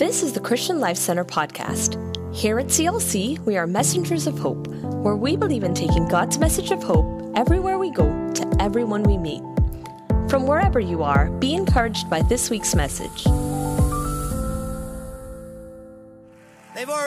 This is the Christian Life Center podcast. Here at CLC, we are messengers of hope, where we believe in taking God's message of hope everywhere we go to everyone we meet. From wherever you are, be encouraged by this week's message.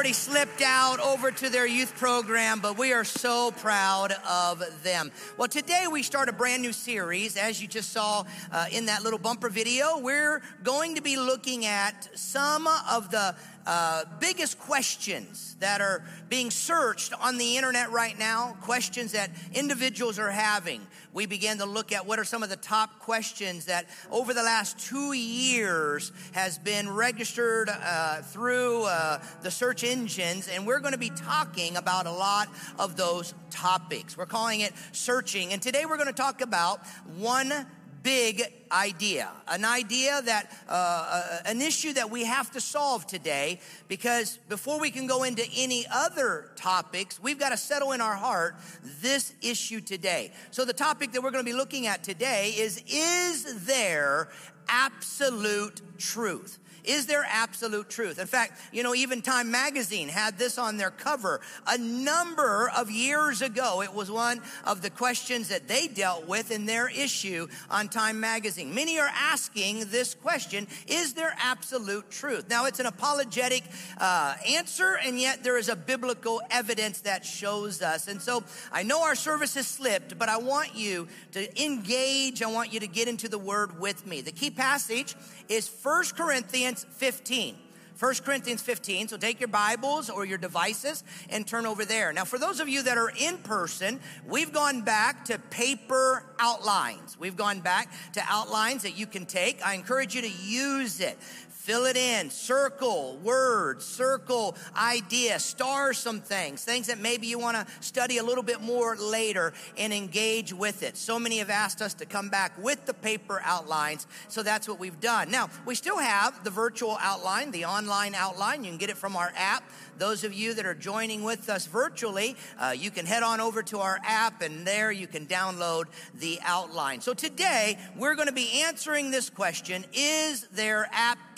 Already slipped out over to their youth program, but we are so proud of them. Well, today we start a brand new series. As you just saw uh, in that little bumper video, we're going to be looking at some of the uh, biggest questions that are being searched on the internet right now, questions that individuals are having. We began to look at what are some of the top questions that over the last two years has been registered uh, through uh, the search engines, and we're going to be talking about a lot of those topics. We're calling it searching, and today we're going to talk about one big idea, an idea that, uh, uh, an issue that we have to solve today because before we can go into any other topics, we've got to settle in our heart this issue today. So the topic that we're going to be looking at today is, is there absolute truth? Is there absolute truth? In fact, you know, even Time Magazine had this on their cover a number of years ago. It was one of the questions that they dealt with in their issue on Time Magazine. Many are asking this question Is there absolute truth? Now, it's an apologetic uh, answer, and yet there is a biblical evidence that shows us. And so I know our service has slipped, but I want you to engage. I want you to get into the word with me. The key passage is First Corinthians 15. 1 Corinthians 15. So take your Bibles or your devices and turn over there. Now, for those of you that are in person, we've gone back to paper outlines. We've gone back to outlines that you can take. I encourage you to use it. Fill it in, circle words, circle idea, star some things, things that maybe you want to study a little bit more later and engage with it. So many have asked us to come back with the paper outlines, so that's what we've done. Now, we still have the virtual outline, the online outline. You can get it from our app. Those of you that are joining with us virtually, uh, you can head on over to our app and there you can download the outline. So today, we're going to be answering this question Is there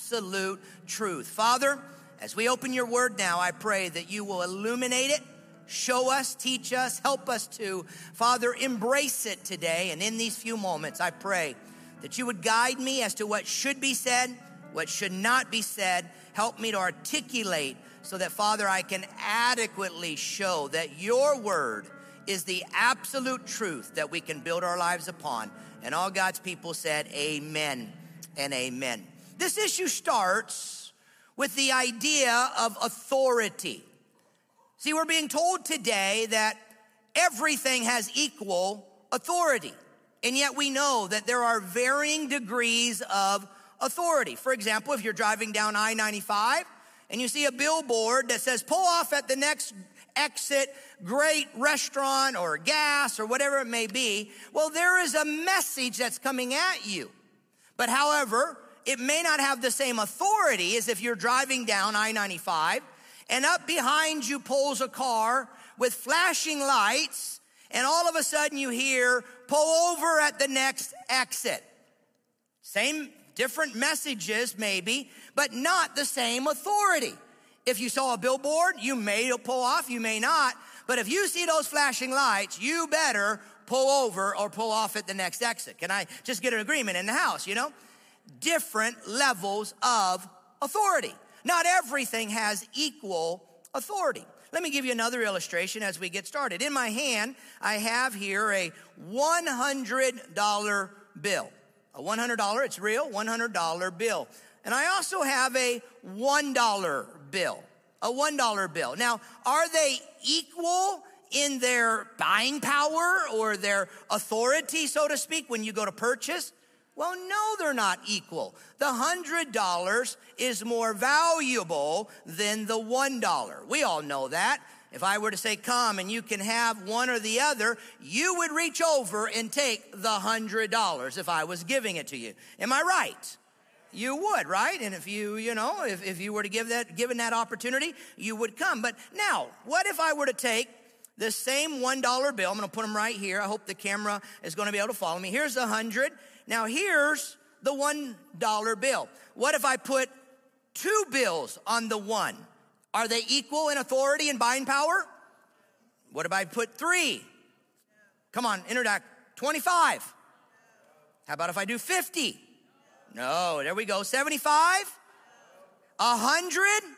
absolute truth? Father, as we open your word now, I pray that you will illuminate it show us, teach us, help us to, Father, embrace it today. And in these few moments, I pray that you would guide me as to what should be said, what should not be said. Help me to articulate so that, Father, I can adequately show that your word is the absolute truth that we can build our lives upon. And all God's people said, Amen and Amen. This issue starts with the idea of authority. See, we're being told today that everything has equal authority. And yet we know that there are varying degrees of authority. For example, if you're driving down I 95 and you see a billboard that says, pull off at the next exit, great restaurant or gas or whatever it may be, well, there is a message that's coming at you. But however, it may not have the same authority as if you're driving down I 95 and up behind you pulls a car with flashing lights, and all of a sudden you hear, pull over at the next exit. Same, different messages maybe, but not the same authority. If you saw a billboard, you may pull off, you may not. But if you see those flashing lights, you better pull over or pull off at the next exit. Can I just get an agreement in the house, you know? Different levels of authority. Not everything has equal authority. Let me give you another illustration as we get started. In my hand, I have here a $100 bill. A $100, it's real, $100 bill. And I also have a $1 bill. A $1 bill. Now, are they equal in their buying power or their authority, so to speak, when you go to purchase? Well, no, they're not equal. The hundred dollars is more valuable than the one dollar. We all know that. If I were to say, come and you can have one or the other, you would reach over and take the hundred dollars if I was giving it to you. Am I right? You would, right? And if you, you know, if, if you were to give that, given that opportunity, you would come. But now, what if I were to take the same $1 bill? I'm going to put them right here. I hope the camera is going to be able to follow me. Here's a hundred. Now here's the $1 bill. What if I put two bills on the one, are they equal in authority and buying power? What if I put three? Come on, interact. 25. How about if I do 50? No, there we go. 75? 100?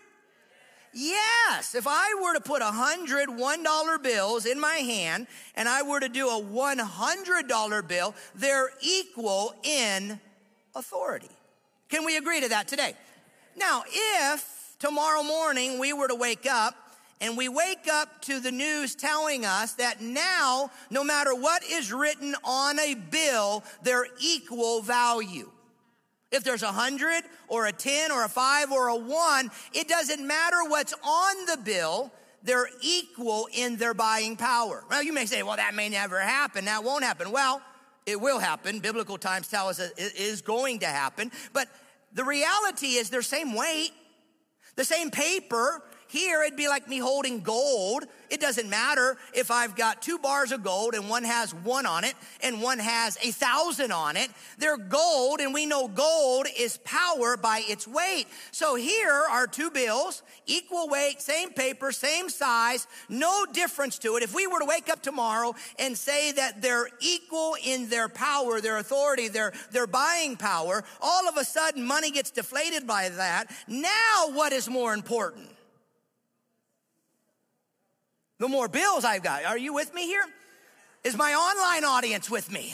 Yes, if I were to put a hundred one dollar bills in my hand and I were to do a $100 bill, they're equal in authority. Can we agree to that today? Now, if tomorrow morning we were to wake up and we wake up to the news telling us that now, no matter what is written on a bill, they're equal value. If there's a hundred or a 10 or a five or a one, it doesn't matter what's on the bill. They're equal in their buying power. Well, you may say, well, that may never happen. That won't happen. Well, it will happen. Biblical times tell us it is going to happen. But the reality is they're same weight, the same paper, here, it'd be like me holding gold. It doesn't matter if I've got two bars of gold and one has one on it and one has a thousand on it. They're gold, and we know gold is power by its weight. So here are two bills, equal weight, same paper, same size, no difference to it. If we were to wake up tomorrow and say that they're equal in their power, their authority, their, their buying power, all of a sudden money gets deflated by that. Now, what is more important? The more bills I've got. Are you with me here? Is my online audience with me?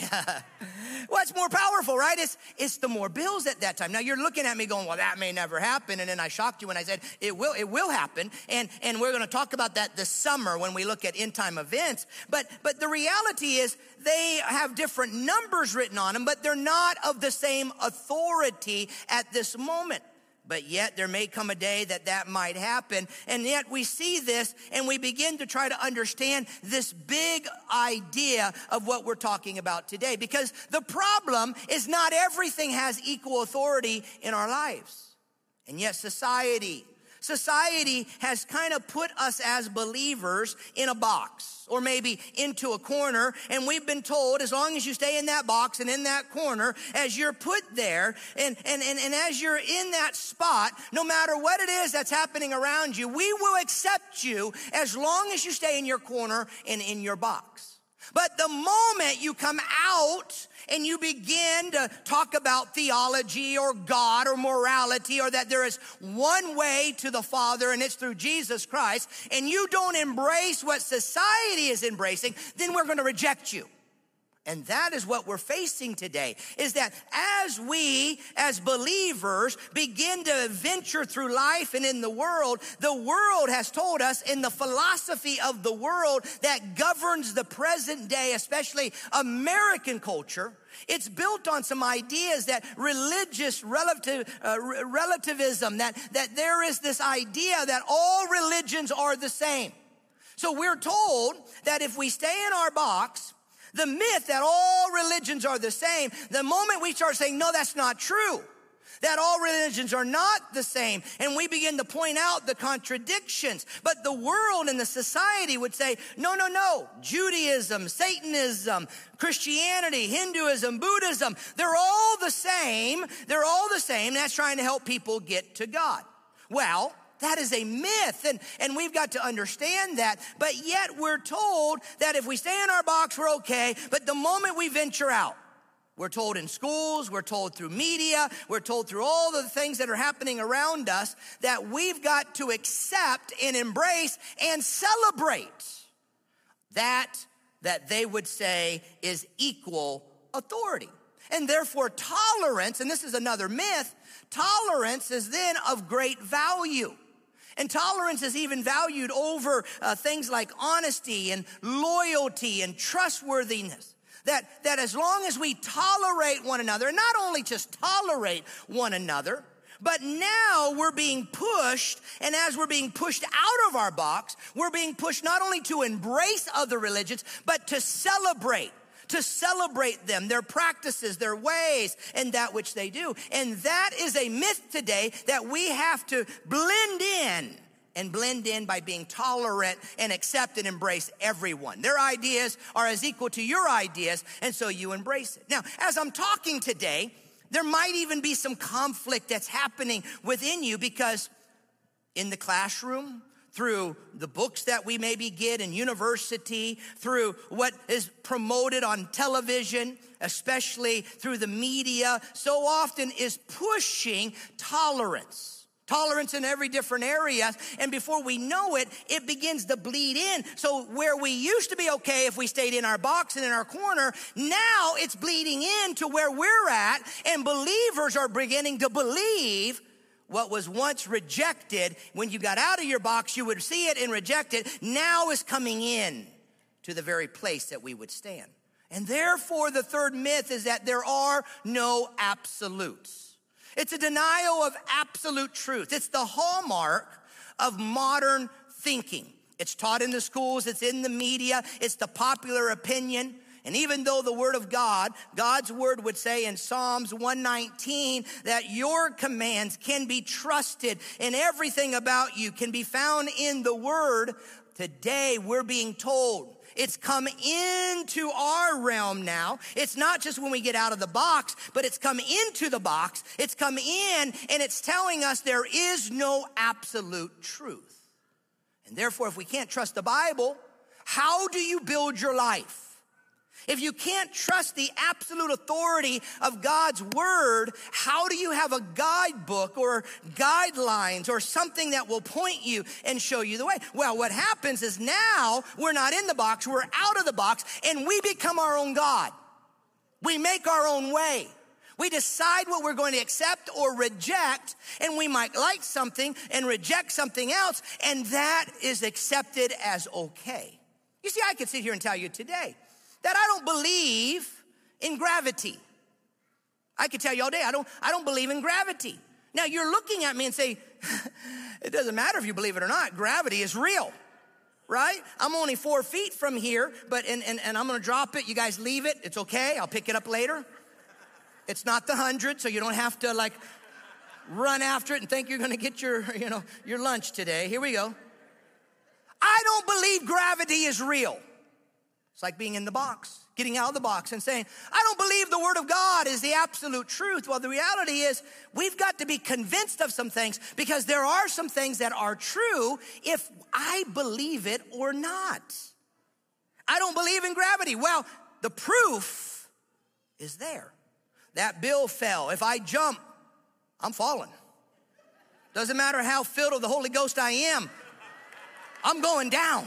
What's more powerful, right? It's, it's the more bills at that time. Now you're looking at me going, well, that may never happen. And then I shocked you when I said, it will, it will happen. And, and we're going to talk about that this summer when we look at end time events. But, but the reality is they have different numbers written on them, but they're not of the same authority at this moment. But yet there may come a day that that might happen. And yet we see this and we begin to try to understand this big idea of what we're talking about today. Because the problem is not everything has equal authority in our lives. And yet society Society has kind of put us as believers in a box or maybe into a corner. And we've been told as long as you stay in that box and in that corner, as you're put there and, and, and, and as you're in that spot, no matter what it is that's happening around you, we will accept you as long as you stay in your corner and in your box. But the moment you come out and you begin to talk about theology or God or morality or that there is one way to the Father and it's through Jesus Christ, and you don't embrace what society is embracing, then we're going to reject you. And that is what we're facing today is that as we, as believers, begin to venture through life and in the world, the world has told us in the philosophy of the world that governs the present day, especially American culture, it's built on some ideas that religious relative, uh, relativism, that, that there is this idea that all religions are the same. So we're told that if we stay in our box, the myth that all religions are the same, the moment we start saying, no, that's not true, that all religions are not the same, and we begin to point out the contradictions. But the world and the society would say, no, no, no, Judaism, Satanism, Christianity, Hinduism, Buddhism, they're all the same. They're all the same. That's trying to help people get to God. Well, that is a myth, and, and we've got to understand that. But yet we're told that if we stay in our box, we're okay. But the moment we venture out, we're told in schools, we're told through media, we're told through all the things that are happening around us that we've got to accept and embrace and celebrate that that they would say is equal authority. And therefore tolerance, and this is another myth, tolerance is then of great value. And tolerance is even valued over uh, things like honesty and loyalty and trustworthiness. That, that as long as we tolerate one another, and not only just tolerate one another, but now we're being pushed, and as we're being pushed out of our box, we're being pushed not only to embrace other religions, but to celebrate to celebrate them, their practices, their ways, and that which they do. And that is a myth today that we have to blend in and blend in by being tolerant and accept and embrace everyone. Their ideas are as equal to your ideas, and so you embrace it. Now, as I'm talking today, There might even be some conflict that's happening within you because in the classroom, through the books that we maybe get in university, through what is promoted on television, especially through the media, so often is pushing tolerance. Tolerance in every different area. And before we know it, it begins to bleed in. So where we used to be okay if we stayed in our box and in our corner, now it's bleeding in to where we're at. And believers are beginning to believe what was once rejected, when you got out of your box, you would see it and reject it, now is coming in to the very place that we would stand. And therefore, the third myth is that there are no absolutes. It's a denial of absolute truth. It's the hallmark of modern thinking. It's taught in the schools, it's in the media, it's the popular opinion. And even though the word of God, God's word would say in Psalms 119 that your commands can be trusted and everything about you can be found in the word, today we're being told it's come into our realm now. It's not just when we get out of the box, but it's come into the box. It's come in and it's telling us there is no absolute truth. And therefore, if we can't trust the Bible, how do you build your life? If you can't trust the absolute authority of God's word, how do you have a guidebook or guidelines or something that will point you and show you the way? Well, what happens is now we're not in the box, we're out of the box, and we become our own God. We make our own way. We decide what we're going to accept or reject, and we might like something and reject something else, and that is accepted as okay. You see, I could sit here and tell you today, that I don't believe in gravity. I could tell you all day, I don't, I don't believe in gravity. Now you're looking at me and say, it doesn't matter if you believe it or not, gravity is real, right? I'm only four feet from here, but, and, and, and I'm gonna drop it. You guys leave it, it's okay, I'll pick it up later. It's not the hundred, so you don't have to like run after it and think you're gonna get your, you know, your lunch today. Here we go. I don't believe gravity is real. It's like being in the box, getting out of the box and saying, I don't believe the word of God is the absolute truth. Well, the reality is we've got to be convinced of some things because there are some things that are true if I believe it or not. I don't believe in gravity. Well, the proof is there. That bill fell. If I jump, I'm falling. Doesn't matter how filled with the Holy Ghost I am, I'm going down.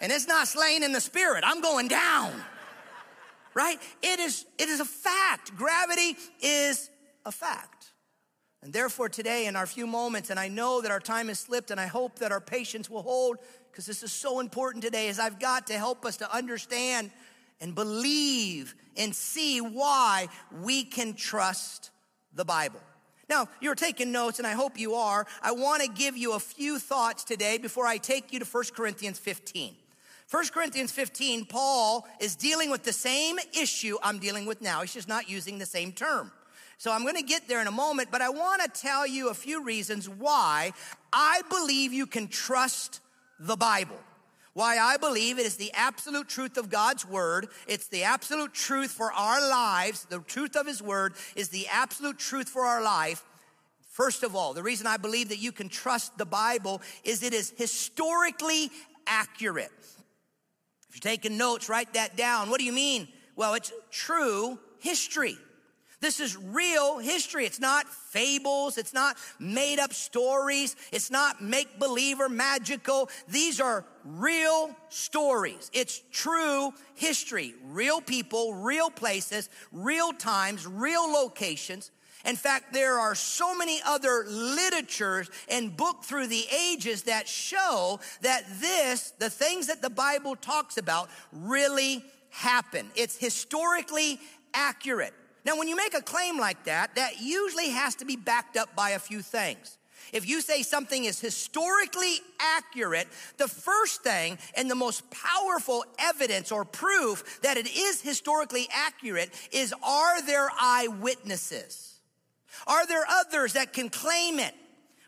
And it's not slaying in the spirit. I'm going down. Right? It is, it is a fact. Gravity is a fact. And therefore, today, in our few moments, and I know that our time has slipped, and I hope that our patience will hold, because this is so important today, as I've got to help us to understand and believe and see why we can trust the Bible. Now, you're taking notes, and I hope you are. I want to give you a few thoughts today before I take you to 1 Corinthians 15. 1 Corinthians 15, Paul is dealing with the same issue I'm dealing with now. He's just not using the same term. So I'm going to get there in a moment, but I want to tell you a few reasons why I believe you can trust the Bible. Why I believe it is the absolute truth of God's word. It's the absolute truth for our lives. The truth of his word is the absolute truth for our life. First of all, the reason I believe that you can trust the Bible is it is historically accurate you're taking notes, write that down. What do you mean? Well, it's true history. This is real history. It's not fables. It's not made up stories. It's not make believe or magical. These are real stories. It's true history. Real people, real places, real times, real locations. In fact, there are so many other literatures and book through the ages that show that this, the things that the Bible talks about, really happen. It's historically accurate. Now, when you make a claim like that, that usually has to be backed up by a few things. If you say something is historically accurate, the first thing and the most powerful evidence or proof that it is historically accurate is are there eyewitnesses? Are there others that can claim it?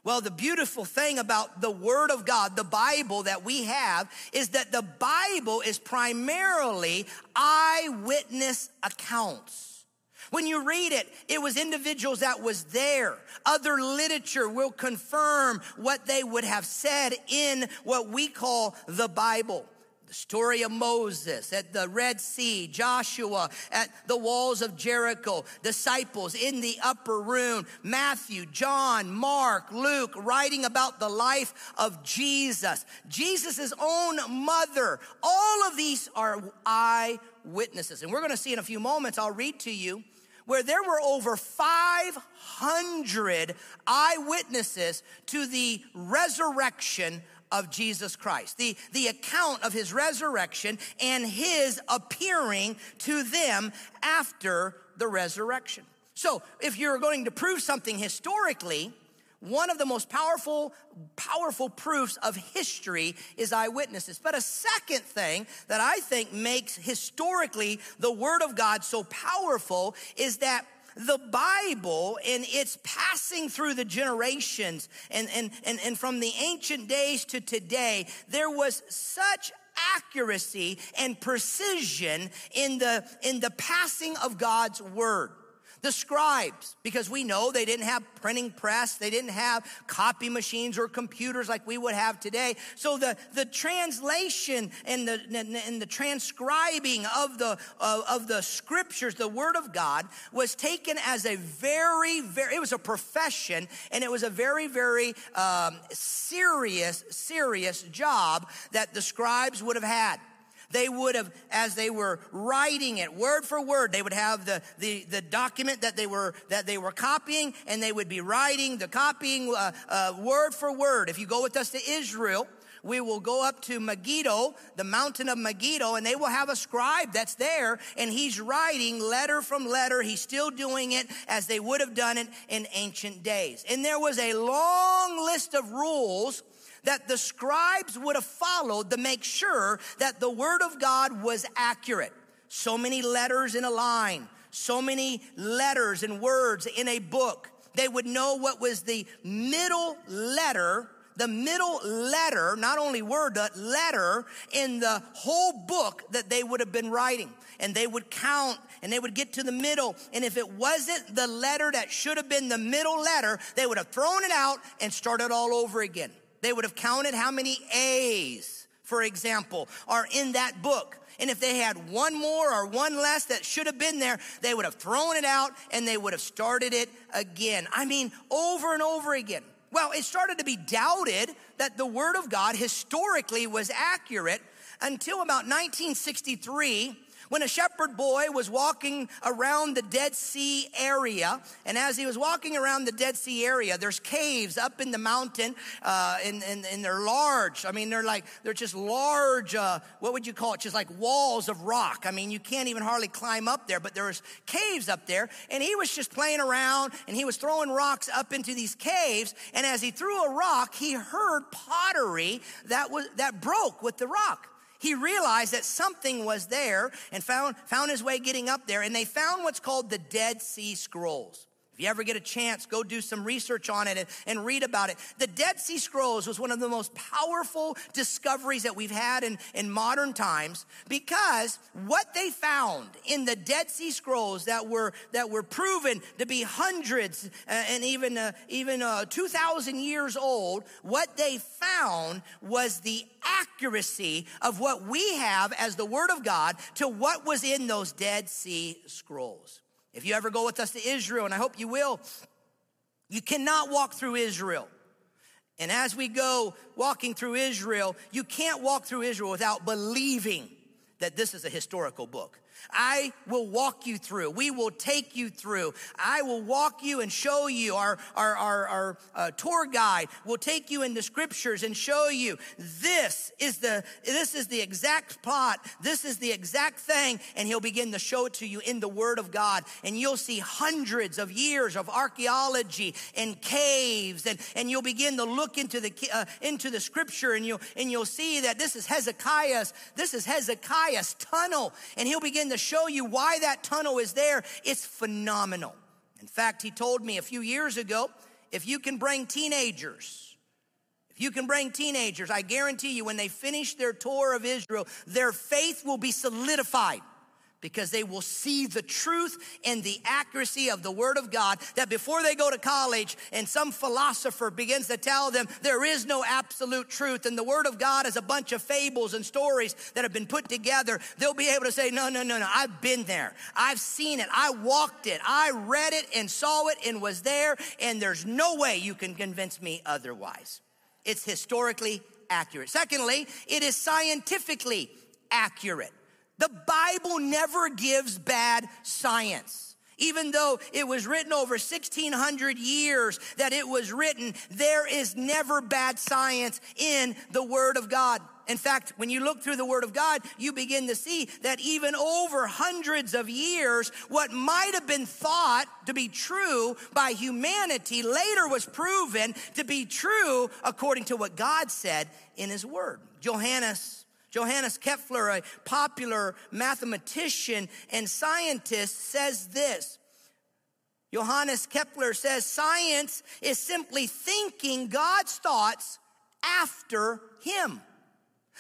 Well, the beautiful thing about the Word of God, the Bible that we have, is that the Bible is primarily eyewitness accounts. When you read it, it was individuals that was there. Other literature will confirm what they would have said in what we call the Bible. The story of Moses at the Red Sea, Joshua at the walls of Jericho, disciples in the upper room, Matthew, John, Mark, Luke, writing about the life of Jesus, Jesus' own mother. All of these are eyewitnesses. And we're going to see in a few moments, I'll read to you where there were over 500 eyewitnesses to the resurrection of Jesus Christ, the, the account of his resurrection and his appearing to them after the resurrection. So, if you're going to prove something historically, one of the most powerful, powerful proofs of history is eyewitnesses. But a second thing that I think makes historically the Word of God so powerful is that the Bible in its passing through the generations and, and, and, and from the ancient days to today, there was such accuracy and precision in the, in the passing of God's word. The scribes, because we know they didn't have printing press, they didn't have copy machines or computers like we would have today. So the, the translation and the, and the transcribing of the, uh, of the scriptures, the word of God, was taken as a very, very, it was a profession and it was a very, very um, serious, serious job that the scribes would have had. They would have, as they were writing it word for word, they would have the, the, the document that they were, that they were copying and they would be writing the copying uh, uh, word for word. If you go with us to Israel, we will go up to Megiddo, the mountain of Megiddo, and they will have a scribe that's there, and he's writing letter from letter. He's still doing it as they would have done it in ancient days. And there was a long list of rules that the scribes would have followed to make sure that the word of God was accurate. So many letters in a line, so many letters and words in a book. They would know what was the middle letter the middle letter, not only word, but letter in the whole book that they would have been writing. And they would count and they would get to the middle. And if it wasn't the letter that should have been the middle letter, they would have thrown it out and started all over again. They would have counted how many A's, for example, are in that book. And if they had one more or one less that should have been there, they would have thrown it out and they would have started it again. I mean, over and over again. Well, it started to be doubted that the Word of God historically was accurate until about 1963 when a shepherd boy was walking around the Dead Sea area, and as he was walking around the Dead Sea area, there's caves up in the mountain, uh, and, and, and they're large. I mean, they're like, they're just large, uh, what would you call it? Just like walls of rock. I mean, you can't even hardly climb up there, but there's caves up there, and he was just playing around, and he was throwing rocks up into these caves, and as he threw a rock, he heard pottery that was, that broke with the rock he realized that something was there and found, found his way getting up there. And they found what's called the Dead Sea Scrolls. If you ever get a chance, go do some research on it and, and, read about it. The Dead Sea Scrolls was one of the most powerful discoveries that we've had in, in modern times because what they found in the Dead Sea Scrolls that were, that were proven to be hundreds uh, and even, uh, even uh, 2,000 years old, what they found was the accuracy of what we have as the Word of God to what was in those Dead Sea Scrolls. If you ever go with us to Israel, and I hope you will, you cannot walk through Israel. And as we go walking through Israel, you can't walk through Israel without believing that this is a historical book. I will walk you through. We will take you through. I will walk you and show you. Our, our, our, our uh, tour guide will take you into scriptures and show you this is the, this is the exact plot. This is the exact thing. And he'll begin to show it to you in the word of God. And you'll see hundreds of years of archaeology and caves. And, and you'll begin to look into the, uh, into the scripture and you'll, and you'll see that this is Hezekiah's, this is Hezekiah's tunnel. And he'll begin to show you why that tunnel is there. It's phenomenal. In fact, he told me a few years ago if you can bring teenagers, if you can bring teenagers, I guarantee you when they finish their tour of Israel, their faith will be solidified because they will see the truth and the accuracy of the Word of God. That before they go to college and some philosopher begins to tell them there is no absolute truth and the Word of God is a bunch of fables and stories that have been put together, they'll be able to say, No, no, no, no, I've been there. I've seen it. I walked it. I read it and saw it and was there, and there's no way you can convince me otherwise. It's historically accurate. Secondly, it is scientifically accurate. The Bible never gives bad science. Even though it was written over 1600 years that it was written, there is never bad science in the Word of God. In fact, when you look through the Word of God, you begin to see that even over hundreds of years, what might have been thought to be true by humanity later was proven to be true according to what God said in His Word. Johannes Johannes Kepler, a popular mathematician and scientist, says this. Johannes Kepler says science is simply thinking God's thoughts after him.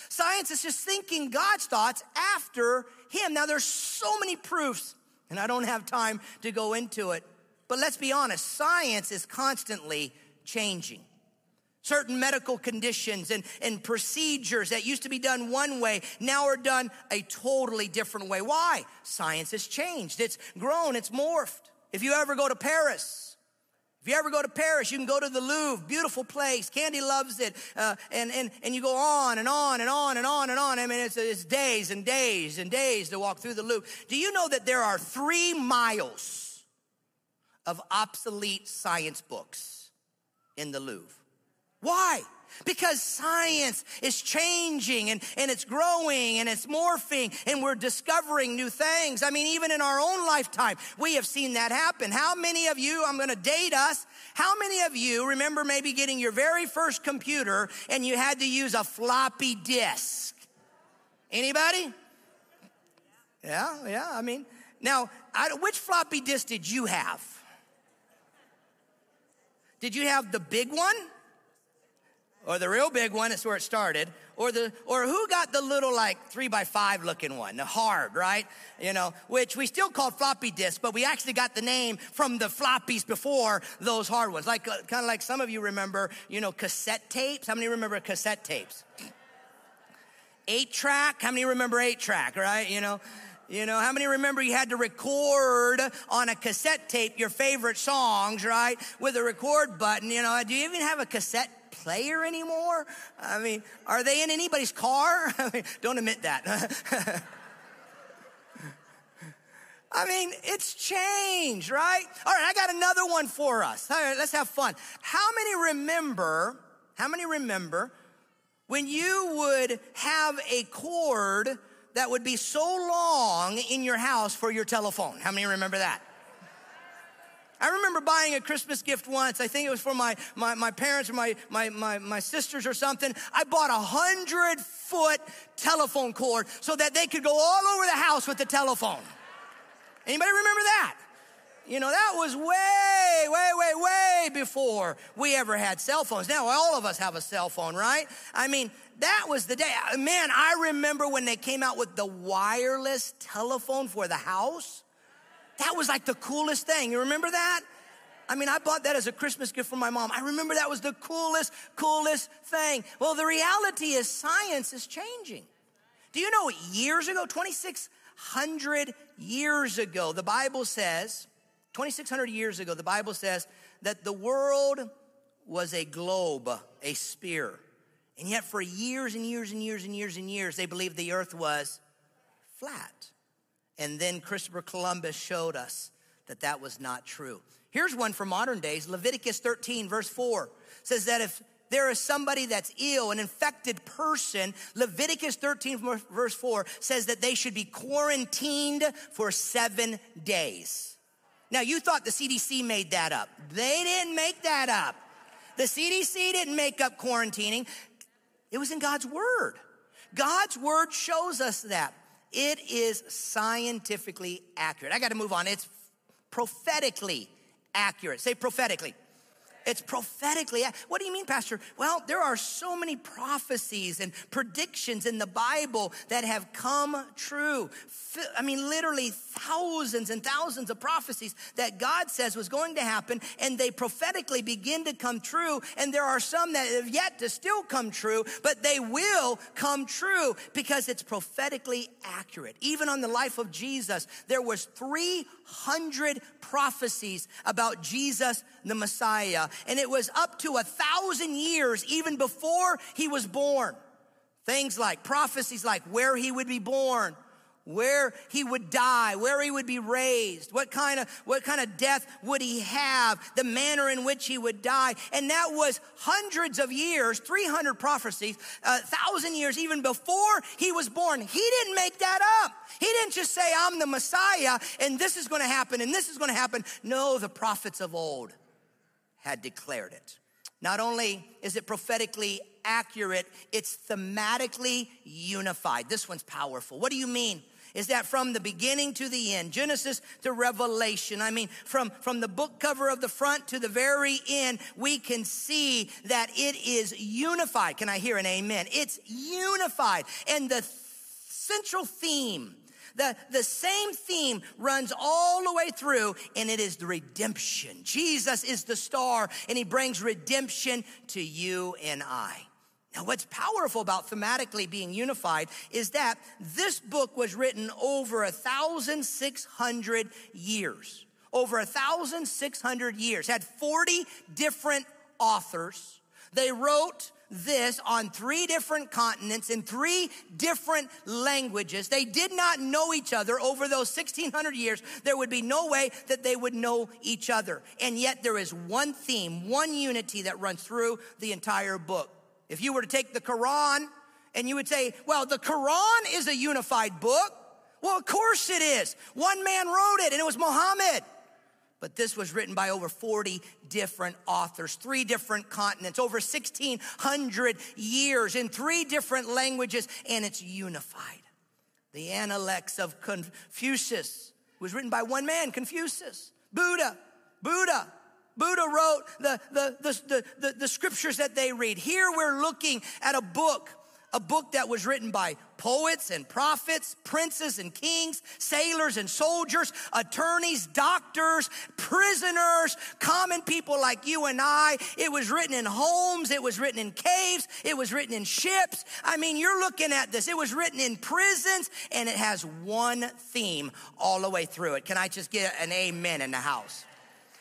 Science is just thinking God's thoughts after him. Now there's so many proofs, and I don't have time to go into it. But let's be honest, science is constantly changing. Certain medical conditions and, and procedures that used to be done one way now are done a totally different way. Why? Science has changed. It's grown, it's morphed. If you ever go to Paris, if you ever go to Paris, you can go to the Louvre, beautiful place. Candy loves it. Uh, and, and, and you go on and on and on and on and on. I mean, it's, it's days and days and days to walk through the Louvre. Do you know that there are three miles of obsolete science books in the Louvre? Why? Because science is changing and, and it's growing and it's morphing and we're discovering new things. I mean, even in our own lifetime, we have seen that happen. How many of you, I'm gonna date us, how many of you remember maybe getting your very first computer and you had to use a floppy disk? Anybody? Yeah, yeah, I mean, now, I, which floppy disk did you have? Did you have the big one? Or the real big one, that's where it started, or the or who got the little like three by five looking one, the hard, right? You know, which we still call floppy disk, but we actually got the name from the floppies before those hard ones. Like uh, kind of like some of you remember, you know, cassette tapes. How many remember cassette tapes? Eight track. How many remember eight track? Right? You know. You know, how many remember you had to record on a cassette tape your favorite songs, right? With a record button. You know, do you even have a cassette player anymore? I mean, are they in anybody's car? I mean, don't admit that. I mean, it's changed, right? All right, I got another one for us. All right, let's have fun. How many remember, how many remember when you would have a cord that would be so long in your house for your telephone? How many remember that? I remember buying a Christmas gift once. I think it was for my, my, my parents or my, my, my, my sisters or something. I bought a hundred foot telephone cord so that they could go all over the house with the telephone. Anybody remember that? You know, that was way, way, way, way before we ever had cell phones. Now all of us have a cell phone, right? I mean, that was the day. Man, I remember when they came out with the wireless telephone for the house. That was like the coolest thing. You remember that? I mean, I bought that as a Christmas gift from my mom. I remember that was the coolest, coolest thing. Well, the reality is science is changing. Do you know years ago, 2,600 years ago, the Bible says, 2,600 years ago, the Bible says that the world was a globe, a sphere. And yet, for years and years and years and years and years, they believed the earth was flat. And then Christopher Columbus showed us that that was not true. Here's one for modern days Leviticus 13, verse 4 says that if there is somebody that's ill, an infected person, Leviticus 13, verse 4 says that they should be quarantined for seven days. Now, you thought the CDC made that up. They didn't make that up. The CDC didn't make up quarantining, it was in God's Word. God's Word shows us that. It is scientifically accurate. I got to move on. It's prophetically accurate. Say prophetically. It's prophetically. What do you mean, Pastor? Well, there are so many prophecies and predictions in the Bible that have come true. I mean, literally thousands and thousands of prophecies that God says was going to happen, and they prophetically begin to come true. And there are some that have yet to still come true, but they will come true because it's prophetically accurate. Even on the life of Jesus, there was 300 prophecies about Jesus the Messiah, and it was up to a thousand years even before he was born. Things like prophecies like where he would be born, where he would die, where he would be raised, what kind of what kind of death would he have, the manner in which he would die, and that was hundreds of years, 300 prophecies, a thousand years even before he was born. He didn't make that up. He didn't just say, "I'm the Messiah," and this is going to happen, and this is going to happen. No, the prophets of old had declared it. Not only is it prophetically accurate, it's thematically unified. This one's powerful. What do you mean? Is that from the beginning to the end, Genesis to Revelation, I mean, from, from the book cover of the front to the very end, we can see that it is unified. Can I hear an amen? It's unified. And the central theme the, the same theme runs all the way through, and it is the redemption. Jesus is the star, and he brings redemption to you and I. Now, what's powerful about thematically being unified is that this book was written over a thousand six hundred years. Over a thousand six hundred years, had 40 different authors. They wrote this on three different continents in three different languages. They did not know each other over those 1600 years. There would be no way that they would know each other. And yet there is one theme, one unity that runs through the entire book. If you were to take the Quran and you would say, well, the Quran is a unified book. Well, of course it is. One man wrote it and it was Muhammad. But this was written by over 40 different authors, three different continents, over 1,600 years in three different languages, and it's unified. The Analects of Confucius was written by one man, Confucius. Buddha, Buddha. Buddha wrote the, the, the, the, the scriptures that they read. Here we're looking at a book a book that was written by poets and prophets, princes and kings, sailors and soldiers, attorneys, doctors, prisoners, common people like you and I. It was written in homes, it was written in caves, it was written in ships. I mean, you're looking at this. It was written in prisons and it has one theme all the way through it. Can I just get an amen in the house?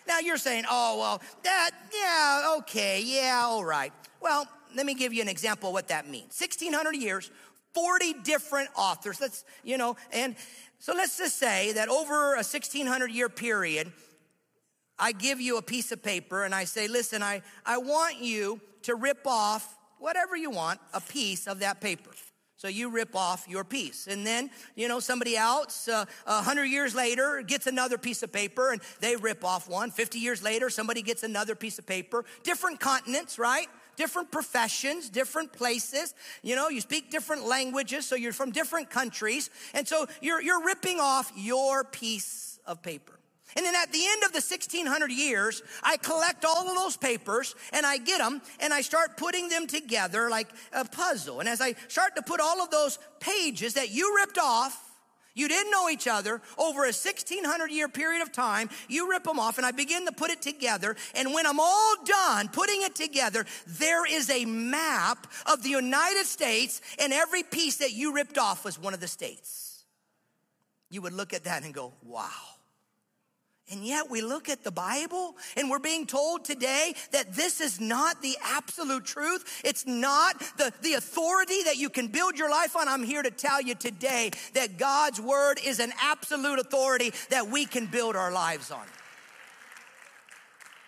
Now you're saying, oh, well, that, yeah, okay, yeah, all right. Well, let me give you an example of what that means. 1600 years, 40 different authors. Let's, you know, and so let's just say that over a 1600 year period, I give you a piece of paper and I say, listen, I, I want you to rip off whatever you want, a piece of that paper. So you rip off your piece. And then, you know, somebody else, uh, 100 years later, gets another piece of paper and they rip off one. 50 years later, somebody gets another piece of paper. Different continents, right? Different professions, different places. You know, you speak different languages, so you're from different countries. And so you're, you're ripping off your piece of paper. And then at the end of the 1600 years, I collect all of those papers and I get them and I start putting them together like a puzzle. And as I start to put all of those pages that you ripped off you didn't know each other over a 1600 year period of time. You rip them off and I begin to put it together. And when I'm all done putting it together, there is a map of the United States and every piece that you ripped off was one of the states. You would look at that and go, wow. And yet we look at the Bible and we're being told today that this is not the absolute truth. It's not the, the authority that you can build your life on. I'm here to tell you today that God's word is an absolute authority that we can build our lives on.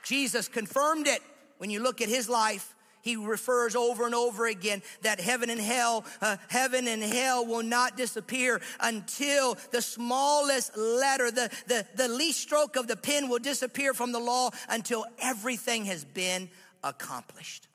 Jesus confirmed it when you look at his life he refers over and over again that heaven and hell, uh, heaven and hell will not disappear until the smallest letter, the, the, the least stroke of the pen will disappear from the law until everything has been accomplished.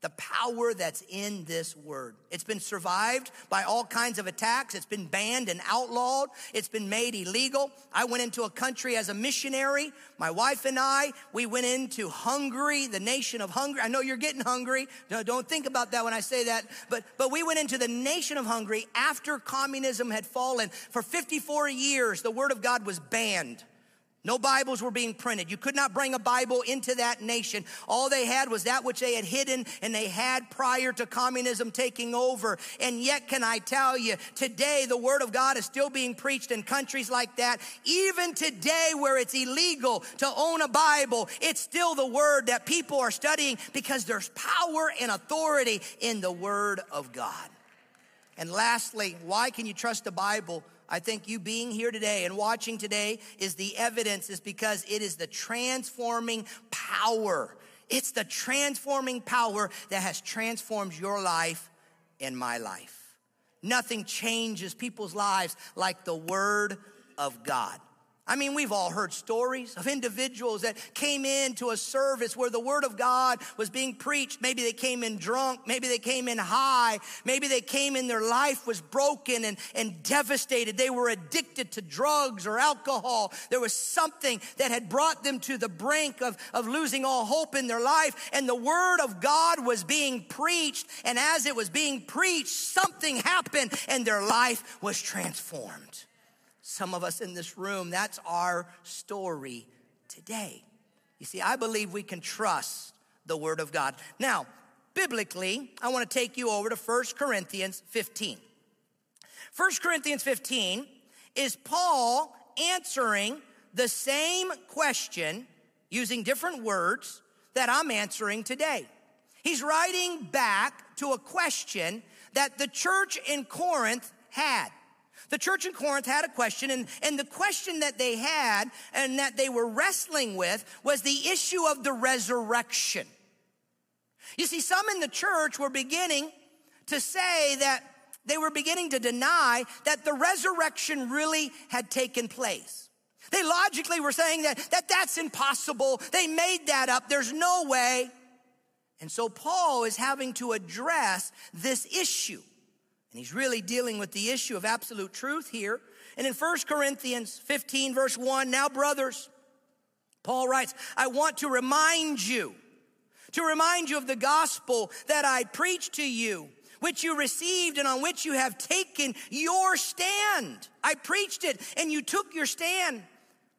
The power that's in this word. It's been survived by all kinds of attacks. It's been banned and outlawed. It's been made illegal. I went into a country as a missionary. My wife and I, we went into Hungary, the nation of Hungary. I know you're getting hungry. No, don't think about that when I say that. But, but we went into the nation of Hungary after communism had fallen. For 54 years, the word of God was banned. No Bibles were being printed. You could not bring a Bible into that nation. All they had was that which they had hidden and they had prior to communism taking over. And yet, can I tell you, today the Word of God is still being preached in countries like that. Even today, where it's illegal to own a Bible, it's still the Word that people are studying because there's power and authority in the Word of God. And lastly, why can you trust the Bible? I think you being here today and watching today is the evidence, is because it is the transforming power. It's the transforming power that has transformed your life and my life. Nothing changes people's lives like the Word of God. I mean, we've all heard stories of individuals that came into a service where the word of God was being preached. Maybe they came in drunk. Maybe they came in high. Maybe they came in their life was broken and, and devastated. They were addicted to drugs or alcohol. There was something that had brought them to the brink of, of losing all hope in their life. And the word of God was being preached. And as it was being preached, something happened and their life was transformed. Some of us in this room, that's our story today. You see, I believe we can trust the Word of God. Now, biblically, I want to take you over to 1 Corinthians 15. 1 Corinthians 15 is Paul answering the same question using different words that I'm answering today. He's writing back to a question that the church in Corinth had. The church in Corinth had a question, and, and the question that they had and that they were wrestling with was the issue of the resurrection. You see, some in the church were beginning to say that they were beginning to deny that the resurrection really had taken place. They logically were saying that, that that's impossible. They made that up. There's no way. And so Paul is having to address this issue. And he's really dealing with the issue of absolute truth here. And in 1 Corinthians 15, verse 1, now, brothers, Paul writes, I want to remind you, to remind you of the gospel that I preached to you, which you received and on which you have taken your stand. I preached it and you took your stand.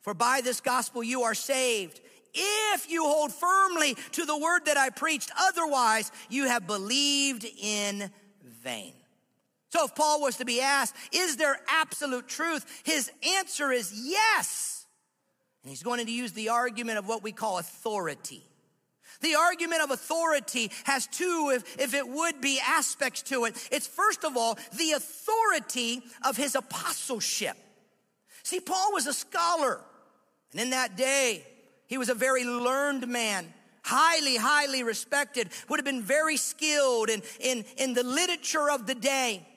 For by this gospel you are saved. If you hold firmly to the word that I preached, otherwise you have believed in vain. So if Paul was to be asked, is there absolute truth? His answer is yes. And he's going to use the argument of what we call authority. The argument of authority has two, if, if it would be, aspects to it. It's first of all, the authority of his apostleship. See, Paul was a scholar. And in that day, he was a very learned man highly, highly respected, would have been very skilled in, in, in the literature of the day.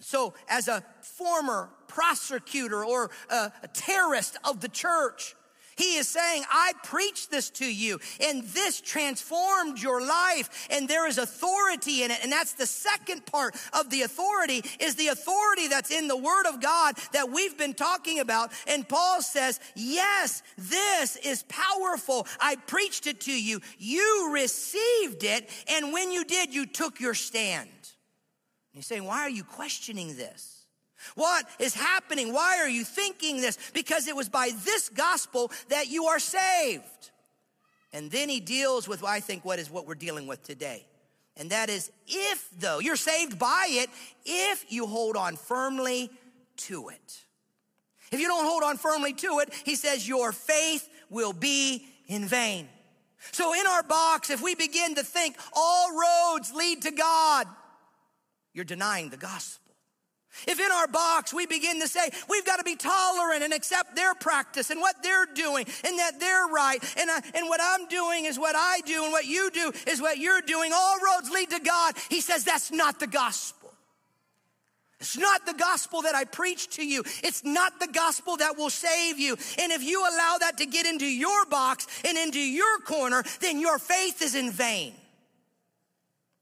So, as a former prosecutor or a, a terrorist of the church, he is saying, I preached this to you and this transformed your life and there is authority in it. And that's the second part of the authority is the authority that's in the word of God that we've been talking about. And Paul says, yes, this is powerful. I preached it to you. You received it. And when you did, you took your stand. He's saying, Why are you questioning this? What is happening? Why are you thinking this? Because it was by this gospel that you are saved. And then he deals with, I think, what is what we're dealing with today. And that is, if though you're saved by it, if you hold on firmly to it. If you don't hold on firmly to it, he says, your faith will be in vain. So in our box, if we begin to think all roads lead to God, you're denying the gospel. If in our box we begin to say we've got to be tolerant and accept their practice and what they're doing and that they're right and, I, and what I'm doing is what I do and what you do is what you're doing, all roads lead to God. He says that's not the gospel. It's not the gospel that I preach to you. It's not the gospel that will save you. And if you allow that to get into your box and into your corner, then your faith is in vain.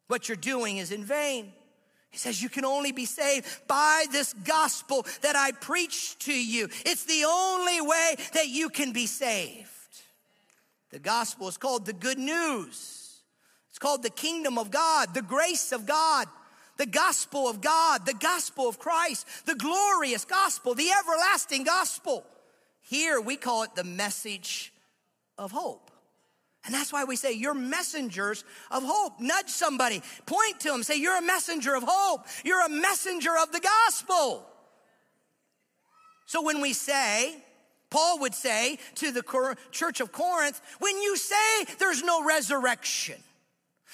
what you're doing is in vain. He says you can only be saved by this gospel that I preach to you. It's the only way that you can be saved. The gospel is called the good news. It's called the kingdom of God, the grace of God, the gospel of God, the gospel of Christ, the glorious gospel, the everlasting gospel. Here we call it the message of hope. And that's why we say you're messengers of hope. Nudge somebody, point to them, say you're a messenger of hope. You're a messenger of the gospel. So when we say, Paul would say to the church of Corinth, when you say there's no resurrection,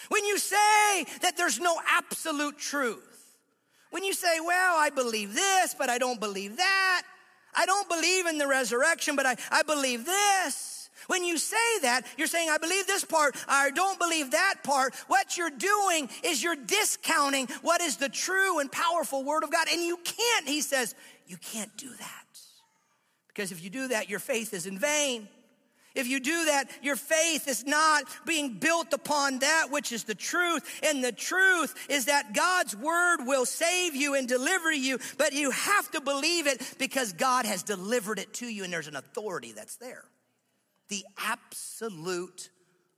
when you say that there's no absolute truth, when you say, well, I believe this, but I don't believe that, I don't believe in the resurrection, but I, I believe this. When you say that, you're saying, I believe this part, I don't believe that part. What you're doing is you're discounting what is the true and powerful word of God. And you can't, he says, you can't do that. Because if you do that, your faith is in vain. If you do that, your faith is not being built upon that which is the truth. And the truth is that God's word will save you and deliver you, but you have to believe it because God has delivered it to you and there's an authority that's there the absolute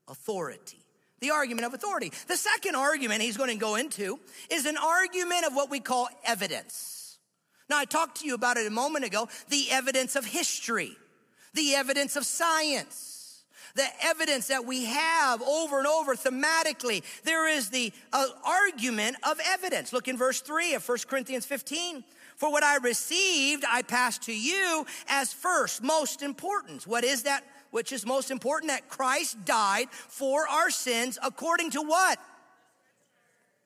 authority. The argument of authority. The second argument he's going to go into is an argument of what we call evidence. Now, I talked to you about it a moment ago the evidence of history, the evidence of science, the evidence that we have over and over thematically. There is the uh, argument of evidence. Look in verse 3 of 1 Corinthians 15. For what I received, I pass to you as first, most important. What is that which is most important, that Christ died for our sins according to what?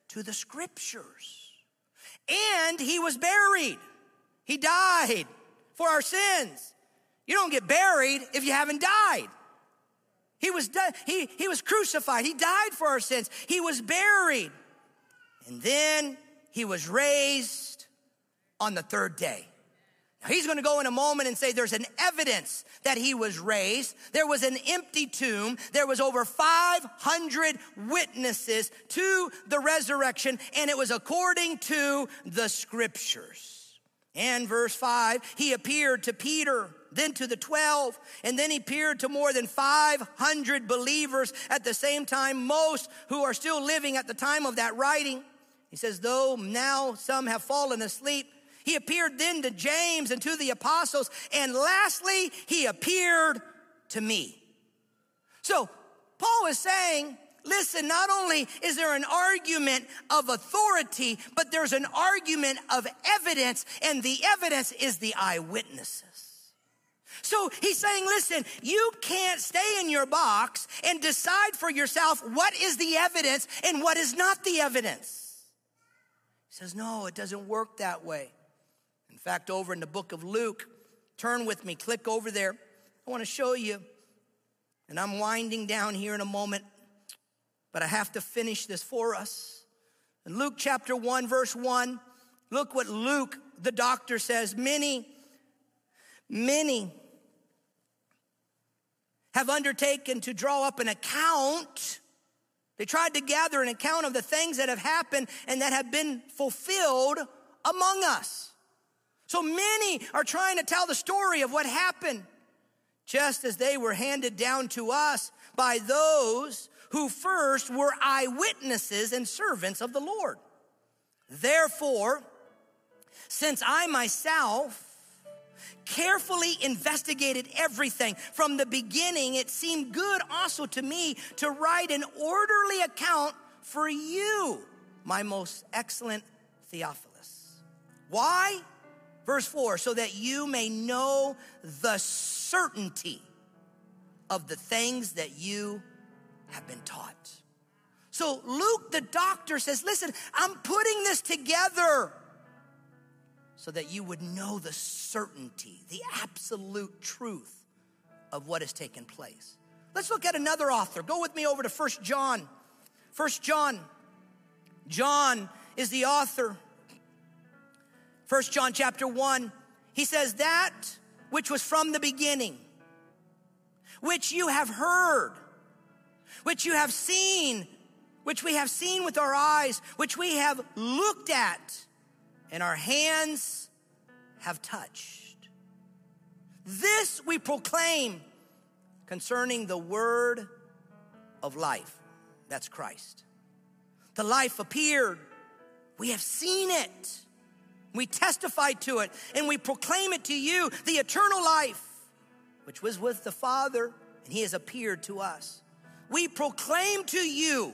To the scriptures. And he was buried. He died for our sins. You don't get buried if you haven't died. He was, he, he was crucified. He died for our sins. He was buried. And then he was raised on the third day. He's going to go in a moment and say there's an evidence that he was raised. There was an empty tomb. There was over 500 witnesses to the resurrection and it was according to the scriptures. And verse five, he appeared to Peter, then to the 12, and then he appeared to more than 500 believers at the same time, most who are still living at the time of that writing. He says, though now some have fallen asleep, he appeared then to James and to the apostles. And lastly, he appeared to me. So Paul is saying, listen, not only is there an argument of authority, but there's an argument of evidence, and the evidence is the eyewitnesses. So he's saying, listen, you can't stay in your box and decide for yourself what is the evidence and what is not the evidence. He says, no, it doesn't work that way fact, over in the book of Luke, turn with me, click over there. I want to show you, and I'm winding down here in a moment, but I have to finish this for us. In Luke chapter 1, verse 1, look what Luke, the doctor, says. Many, many have undertaken to draw up an account. They tried to gather an account of the things that have happened and that have been fulfilled among us. So many are trying to tell the story of what happened, just as they were handed down to us by those who first were eyewitnesses and servants of the Lord. Therefore, since I myself carefully investigated everything from the beginning, it seemed good also to me to write an orderly account for you, my most excellent Theophilus. Why? Verse 4 so that you may know the certainty of the things that you have been taught. So Luke, the doctor, says, Listen, I'm putting this together so that you would know the certainty, the absolute truth of what has taken place. Let's look at another author. Go with me over to First John. First John. John is the author First John chapter 1, he says, That which was from the beginning, which you have heard, which you have seen which we have seen with our eyes, which we have looked at, and our hands have touched. This we proclaim concerning the word of life. That's Christ. The life appeared. We have seen it. We testify to it and we proclaim it to you, the eternal life, which was with the Father, and He has appeared to us. We proclaim to you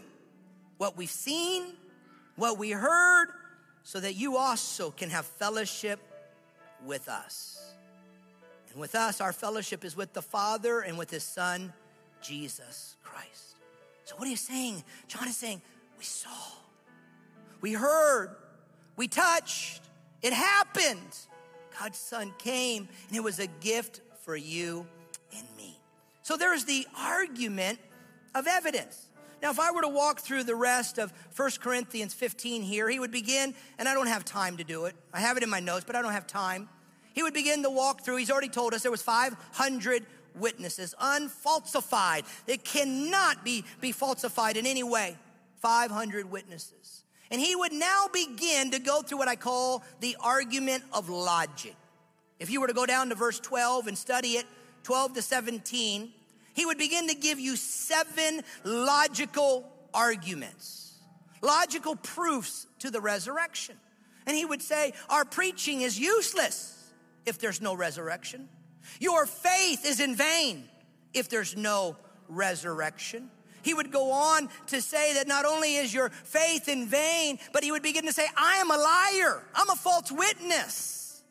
what we've seen, what we heard, so that you also can have fellowship with us. And with us, our fellowship is with the Father and with His Son, Jesus Christ. So, what are you saying? John is saying, We saw, we heard, we touched, it happened. God's Son came, and it was a gift for you and me. So, there's the argument of evidence. Now, if I were to walk through the rest of 1 Corinthians 15 here, he would begin, and I don't have time to do it. I have it in my notes, but I don't have time. He would begin the walk through. He's already told us there was 500 witnesses, unfalsified. It cannot be, be falsified in any way. 500 witnesses. And he would now begin to go through what I call the argument of logic. If you were to go down to verse 12 and study it, 12 to 17, he would begin to give you seven logical arguments, logical proofs to the resurrection. And he would say, Our preaching is useless if there's no resurrection. Your faith is in vain if there's no resurrection. He would go on to say that not only is your faith in vain, but he would begin to say, I am a liar. I'm a false witness.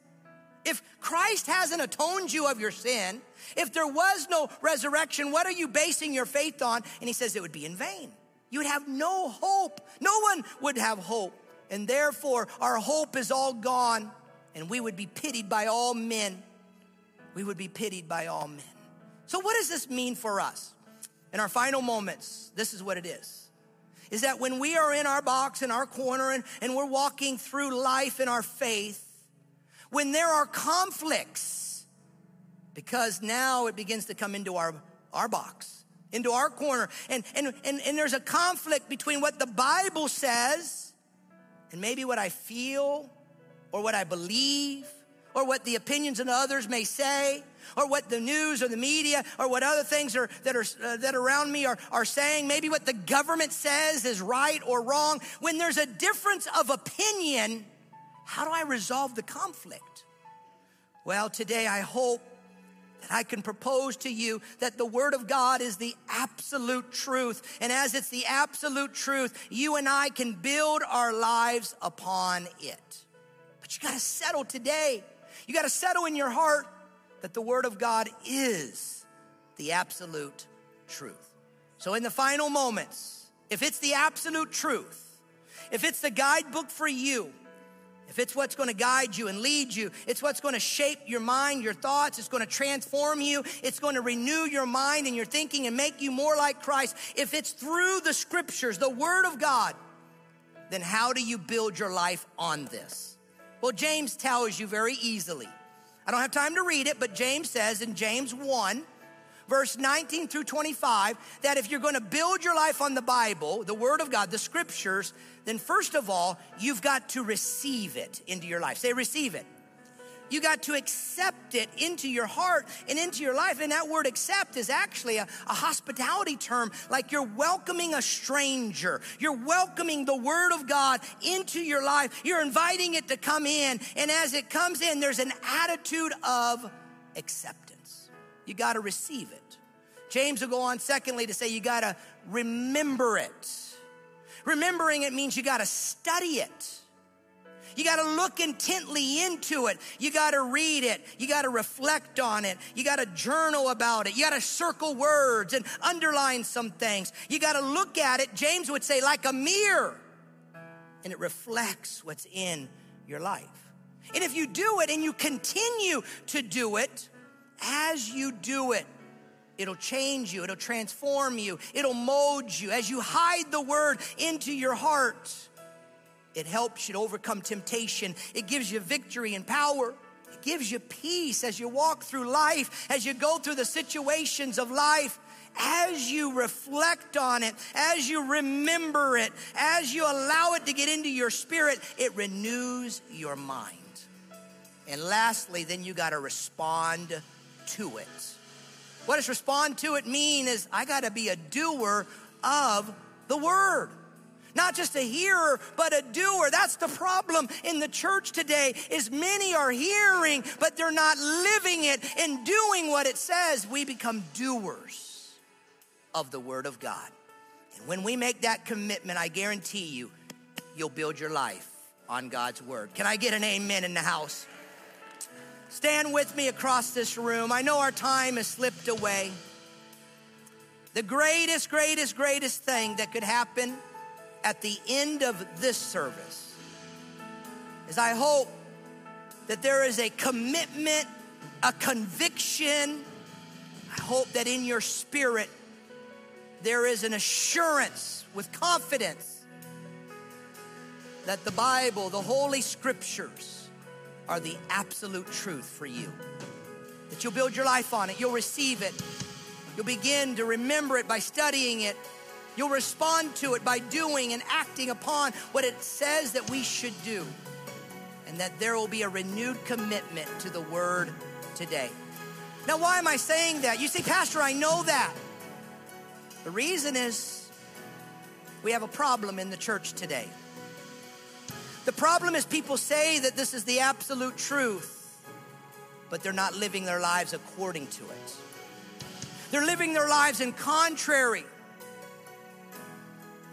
If Christ hasn't atoned you of your sin, if there was no resurrection, what are you basing your faith on? And he says it would be in vain. You would have no hope. No one would have hope. And therefore, our hope is all gone, and we would be pitied by all men. We would be pitied by all men. So, what does this mean for us? In our final moments, this is what it is. Is that when we are in our box, in our corner, and, and we're walking through life in our faith, when there are conflicts, because now it begins to come into our, our box, into our corner. And, and, and, and there's a conflict between what the Bible says and maybe what I feel or what I believe or what the opinions of others may say or what the news or the media or what other things are that are uh, that around me are, are saying maybe what the government says is right or wrong when there's a difference of opinion how do i resolve the conflict well today i hope that I can propose to you that the Word of God is the absolute truth. And as it's the absolute truth, you and I can build our lives upon it. But you got to settle today. You got to settle in your heart that the Word of God is the absolute truth. So, in the final moments, if it's the absolute truth, if it's the guidebook for you, if it's what's going to guide you and lead you, it's what's going to shape your mind, your thoughts, it's going to transform you, it's going to renew your mind and your thinking and make you more like Christ. If it's through the scriptures, the Word of God, then how do you build your life on this? Well, James tells you very easily. I don't have time to read it, but James says in James 1, verse 19 through 25, that if you're going to build your life on the Bible, the Word of God, the scriptures, then first of all, you've got to receive it into your life. Say, receive it. You got to accept it into your heart and into your life. And that word accept is actually a, a, hospitality term, like you're welcoming a stranger. You're welcoming the word of God into your life. You're inviting it to come in. And as it comes in, there's an attitude of acceptance. You got to receive it. James will go on, secondly, to say you got to remember it. Remembering it means you got to study it. You got to look intently into it. You got to read it. You got to reflect on it. You got to journal about it. You got to circle words and underline some things. You got to look at it, James would say, like a mirror. And it reflects what's in your life. And if you do it and you continue to do it, as you do it, It'll change you. It'll transform you. It'll mold you. As you hide the word into your heart, it helps you to overcome temptation. It gives you victory and power. It gives you peace as you walk through life, as you go through the situations of life. as you reflect on it, as you remember it, as you allow it to get into your spirit, it renews your mind. And lastly, then you got to respond to it. What does respond to it mean is I got to be a doer of the word. Not just a hearer, but a doer. That's the problem in the church today is many are hearing, but they're not living it and doing what it says. We become doers of the word of God. And when we make that commitment, I guarantee you, you'll build your life on God's word. Can I get an amen in the house? Stand with me across this room. I know our time has slipped away. The greatest, greatest, greatest thing that could happen at the end of this service is I hope that there is a commitment, a conviction. I hope that in your spirit there is an assurance with confidence that the Bible, the Holy Scriptures, are the absolute truth for you. That you'll build your life on it, you'll receive it, you'll begin to remember it by studying it You'll respond to it by doing and acting upon what it says that we should do. And that there will be a renewed commitment to the word today. Now, why am I saying that? You say, Pastor, I know that. The reason is we have a problem in the church today. The problem is people say that this is the absolute truth, but they're not living their lives according to it. They're living their lives in contrary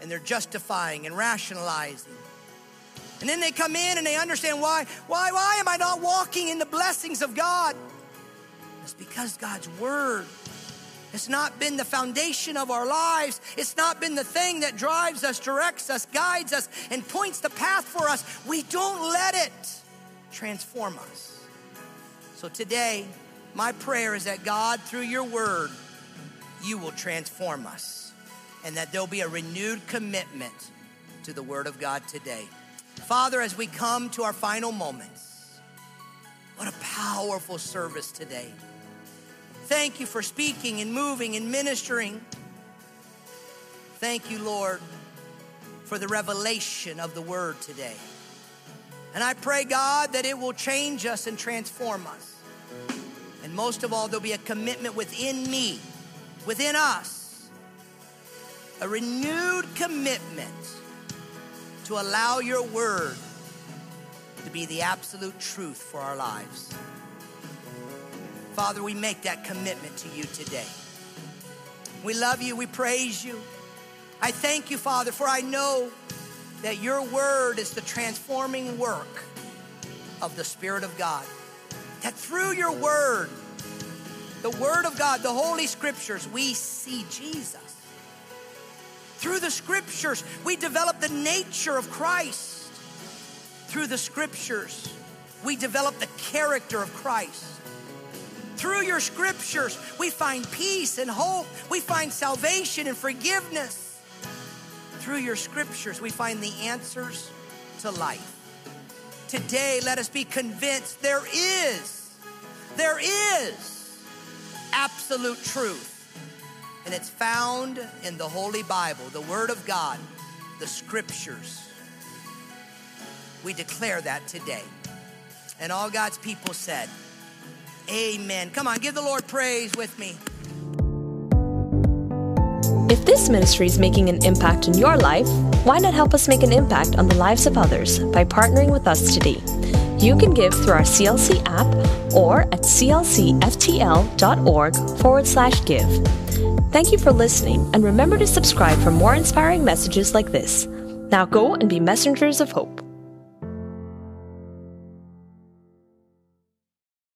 and they're justifying and rationalizing. And then they come in and they understand why, why, why am I not walking in the blessings of God? It's because God's word has not been the foundation of our lives. It's not been the thing that drives us, directs us, guides us, and points the path for us. We don't let it transform us. So today, my prayer is that God, through your word, you will transform us and that there'll be a renewed commitment to the Word of God today. Father, as we come to our final moments, what a powerful service today. Thank you for speaking and moving and ministering. Thank you, Lord, for the revelation of the Word today. And I pray, God, that it will change us and transform us. And most of all, there'll be a commitment within me, within us, a renewed commitment to allow your word to be the absolute truth for our lives. Father, we make that commitment to you today. We love you, we praise you. I thank you, Father, for I know that your word is the transforming work of the Spirit of God. That through your word, the word of God, the Holy Scriptures, we see Jesus. Through the scriptures, we develop the nature of Christ. Through the scriptures, we develop the character of Christ. Through your scriptures, we find peace and hope. We find salvation and forgiveness. Through your scriptures, we find the answers to life. Today, let us be convinced there is, there is absolute truth and it's found in the Holy Bible, the Word of God, the Scriptures. We declare that today. And all God's people said, Amen. Come on, give the Lord praise with me. If this ministry is making an impact in your life, why not help us make an impact on the lives of others by partnering with us today? You can give through our CLC app or at clcftl.org forward slash give. Thank you for listening, and remember to subscribe for more inspiring messages like this. Now go and be messengers of hope.